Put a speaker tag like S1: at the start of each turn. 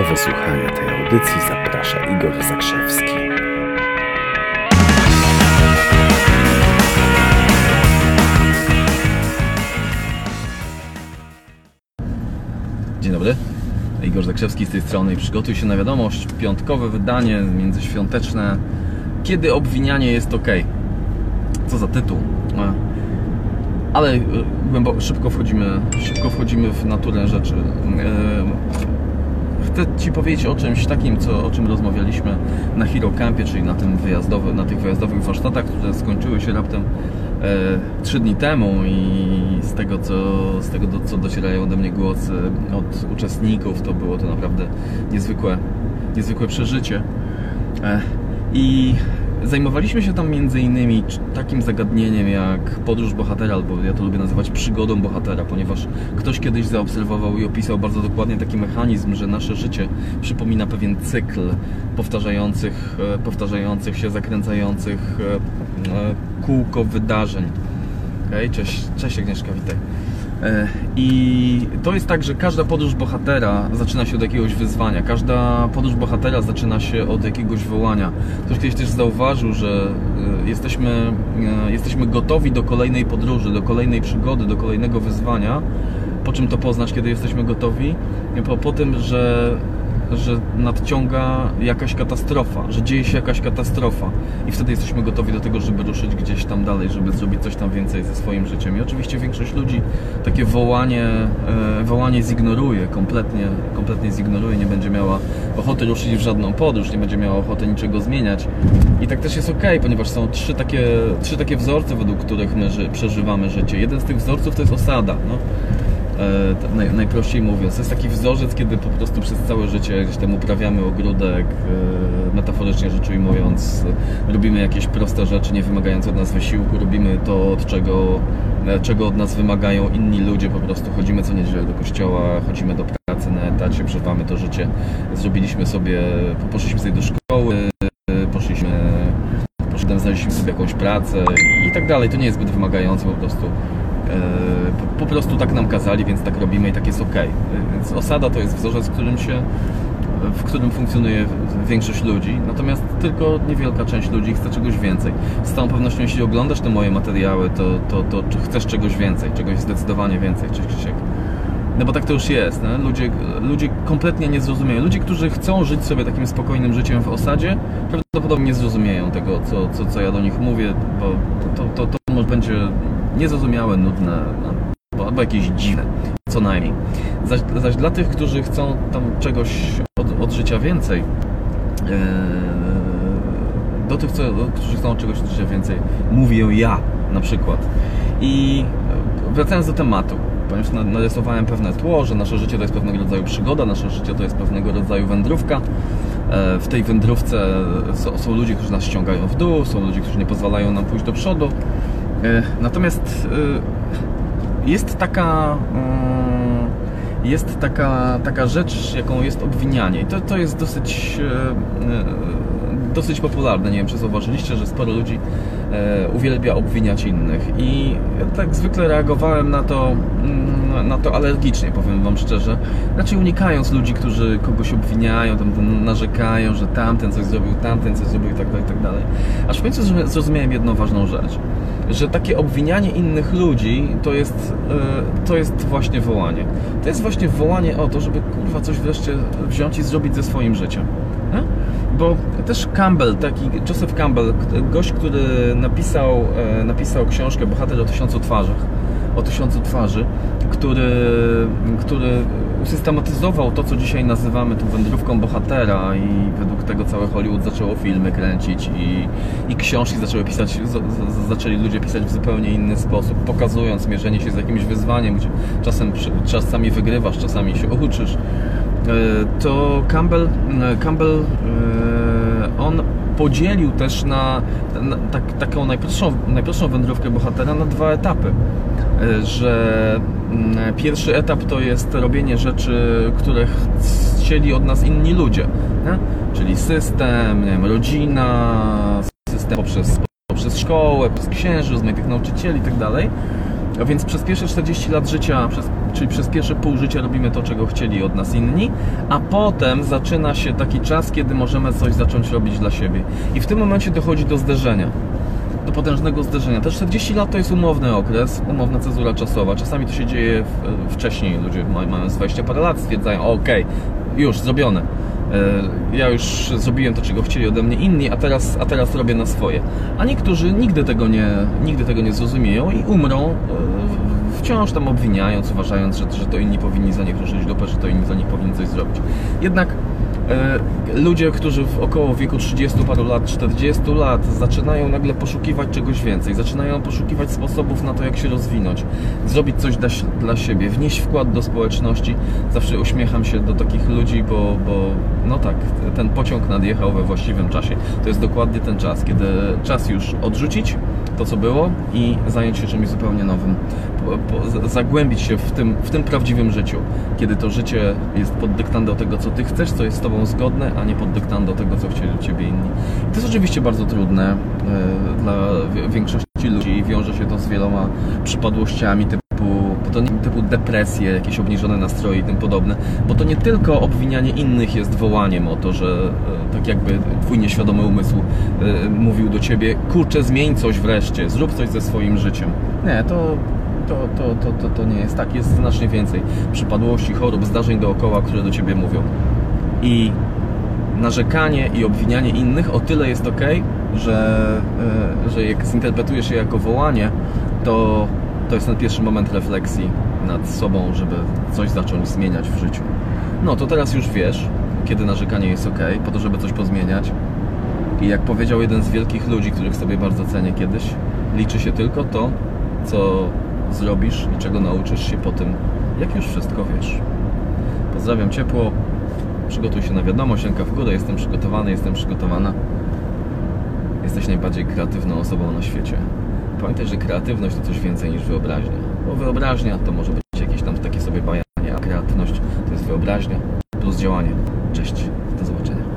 S1: Do wysłuchania tej audycji zaprasza Igor Zakrzewski.
S2: Dzień dobry. Igor Zakrzewski z tej strony i przygotuj się na wiadomość. Piątkowe wydanie międzyświąteczne. Kiedy obwinianie jest ok? Co za tytuł? E, Ale e, szybko wchodzimy, szybko wchodzimy w naturę rzeczy. Chcę Ci powiedzieć o czymś takim, co, o czym rozmawialiśmy na Hero Campie, czyli na, tym wyjazdowy, na tych wyjazdowych warsztatach, które skończyły się raptem e, trzy dni temu i z tego, co, z tego, do, co docierają ode mnie głosy od uczestników, to było to naprawdę niezwykłe, niezwykłe przeżycie. E, I zajmowaliśmy się tam między innymi takim zagadnieniem jak podróż bohatera, albo ja to lubię nazywać przygodą bohatera, ponieważ ktoś kiedyś zaobserwował i opisał bardzo dokładnie taki mechanizm, że nasze życie przypomina pewien cykl powtarzających, e, powtarzających się, zakręcających e, e, kółko wydarzeń. Okay? Cześć, cześć Agnieszka, witaj. I to jest tak, że każda podróż bohatera zaczyna się od jakiegoś wyzwania. Każda podróż bohatera zaczyna się od jakiegoś wołania. Ktoś kiedyś też zauważył, że e, jesteśmy, e, jesteśmy gotowi do kolejnej podróży, do kolejnej przygody, do kolejnego wyzwania. Po czym to poznać, kiedy jesteśmy gotowi? Po, po tym, że że nadciąga jakaś katastrofa, że dzieje się jakaś katastrofa i wtedy jesteśmy gotowi do tego, żeby ruszyć gdzieś tam dalej, żeby zrobić coś tam więcej ze swoim życiem. I oczywiście większość ludzi takie wołanie, e, wołanie zignoruje, kompletnie, kompletnie zignoruje, nie będzie miała ochoty ruszyć w żadną podróż, nie będzie miała ochoty niczego zmieniać. I tak też jest ok, ponieważ są trzy takie, trzy takie wzorce, według których my ży przeżywamy życie. Jeden z tych wzorców to jest osada. No naj, najprościej mówiąc. To jest taki wzorzec, kiedy po prostu przez całe życie gdzieś tam uprawiamy ogródek, e, metaforycznie rzecz ujmując, robimy jakieś proste rzeczy, nie wymagające od nas wysiłku, robimy to, od czego, e, czego od nas wymagają inni ludzie, po prostu chodzimy co niedzielę do kościoła, chodzimy do pracy na etacie, przeżywamy to życie, zrobiliśmy sobie, poszliśmy sobie do szkoły, poszliśmy znaleźliśmy sobie jakąś pracę i tak dalej. To nie jest zbyt wymagające po prostu. Po, po, prostu tak nam kazali, więc tak robimy i tak jest ok. Więc osada to jest wzorzec, w którym się w którym funkcjonuje większość ludzi, natomiast tylko niewielka część ludzi chce czegoś więcej. Z całą pewnością, jeśli oglądasz te moje materiały, to, to, to chcesz czegoś więcej, czegoś zdecydowanie więcej. Cześć Krzysiek. No bo tak to już jest. Ludzie, ludzie kompletnie nie zrozumieją. Ludzie, którzy chcą żyć sobie takim spokojnym życiem w osadzie, prawdopodobnie nie zrozumieją tego, co, co, co ja do nich mówię, bo to, to, to, to będzie niezrozumiałe, nudne, no, albo jakieś dziwne, co najmniej. Zaś, zaś dla tych, którzy chcą tam czegoś od, od życia więcej, yy, do tych, co, którzy chcą czegoś od życia więcej, mówię ja na przykład. I wracając do tematu, ponieważ narysowałem pewne tło, że nasze życie to jest pewnego rodzaju przygoda, nasze życie to jest pewnego rodzaju wędrówka. W tej wędrówce są ludzie, którzy nas ściągają w dół, są ludzie, którzy nie pozwalają nam pójść do przodu. Natomiast jest taka jest taka, taka rzecz, jaką jest obwinianie. I to, to jest dosyć dosyć popularne. Nie wiem, czy zauważyliście, że sporo ludzi e, uwielbia obwiniać innych. I ja tak zwykle reagowałem na to, mm, na to alergicznie, powiem Wam szczerze. Raczej unikając ludzi, którzy kogoś obwiniają, tam narzekają, że tamten coś zrobił, tamten coś zrobił i tak dalej, i tak dalej. Aż w końcu zrozumiałem jedną ważną rzecz. Że takie obwinianie innych ludzi to jest, e, to jest właśnie wołanie. To jest właśnie wołanie o to, żeby kurwa coś wreszcie wziąć i zrobić ze swoim życiem. Nie? bo też Campbell, taki Joseph Campbell, gość, który napisał, e, napisał książkę Bohater o tysiącu twarzach, o tysiącu twarzy, który, który usystematyzował to, co dzisiaj nazywamy tą wędrówką bohatera i według tego całe Hollywood zaczęło filmy kręcić i, i książki zaczęły pisać, z, z, zaczęli ludzie pisać w zupełnie inny sposób, pokazując mierzenie się z jakimś wyzwaniem, gdzie czasem, czasami wygrywasz, czasami się uczysz. E, to Campbell, e, Campbell e, on podzielił też na, na tak, taką najprostszą, najprostszą wędrówkę bohatera na dwa etapy. Że mm, pierwszy etap to jest robienie rzeczy, które chcieli od nas inni ludzie, nie? czyli system, wiem, rodzina, system poprzez, poprzez szkołę, przez księży, rozmaitych nauczycieli itd. Tak a więc przez pierwsze 40 lat życia, przez Czyli przez pierwsze pół życia robimy to, czego chcieli od nas inni, a potem zaczyna się taki czas, kiedy możemy coś zacząć robić dla siebie. I w tym momencie dochodzi do zderzenia do potężnego zderzenia. Te 40 lat to jest umowny okres, umowna cezura czasowa. Czasami to się dzieje w, wcześniej. Ludzie mają, mają z 20 parę lat, stwierdzają, okej, już zrobione. E, Ja już zrobiłem to, czego chcieli ode mnie inni, a teraz, a teraz robię na swoje. A niektórzy nigdy tego nie, nigdy tego nie zrozumieją i umrą e, wciąż tam obwiniając, uważając, że, że to inni powinni za nich ruszyć dupę, że to inni za nich powinni coś zrobić. Jednak e, ludzie, którzy w około wieku 30 paru lat, 40 lat zaczynają nagle poszukiwać czegoś więcej, zaczynają poszukiwać sposobów na to, jak się rozwinąć, zrobić coś dla, dla siebie, wnieść wkład do społeczności. Zawsze uśmiecham się do takich ludzi, bo, bo no tak, ten pociąg nadjechał we właściwym czasie. To jest dokładnie ten czas, kiedy czas już odrzucić to, co było i zająć się czymś zupełnie nowym. Po, po, zagłębić się w tym, w tym prawdziwym życiu, kiedy to życie jest pod dyktando tego, co ty chcesz, co jest z tobą zgodne, a nie pod dyktando tego, co chcieli ciebie inni. I to jest oczywiście bardzo trudne e, dla wi- ludzi i wiąże się to z wieloma przypadłościami typu typu depresje, jakieś obniżone nastroje i tym podobne, bo to nie tylko obwinianie innych jest wołaniem o to, że e, tak jakby twój nieświadomy umysł e, mówił do ciebie, kurczę, zmień coś wreszcie, zrób coś ze swoim życiem. Nie, to, to, to, to, to, to nie jest tak. Jest znacznie więcej przypadłości, chorób, zdarzeń dookoła, które do ciebie mówią. I narzekanie i obwinianie innych o tyle jest ok, że, e, że jak zinterpretujesz je jako wołanie, to, to jest ten pierwszy moment refleksji nad sobą, żeby coś zacząć zmieniać w życiu. No to teraz już wiesz, kiedy narzekanie jest ok, po to, żeby coś pozmieniać. I jak powiedział jeden z wielkich ludzi, których sobie bardzo cenię kiedyś, liczy się tylko to, co zrobisz i czego nauczysz się po tym, jak już wszystko wiesz. Pozdrawiam ciepło, przygotuj się na wiadomość, ręka w górę, jestem przygotowany, jestem przygotowana. Jesteś najbardziej kreatywną osobą na świecie. Pamiętaj, że kreatywność to coś więcej niż wyobraźnia. Bo wyobraźnia to może być jakieś tam takie sobie bajanie, a kreatywność to jest wyobraźnia plus działanie. Cześć, do zobaczenia.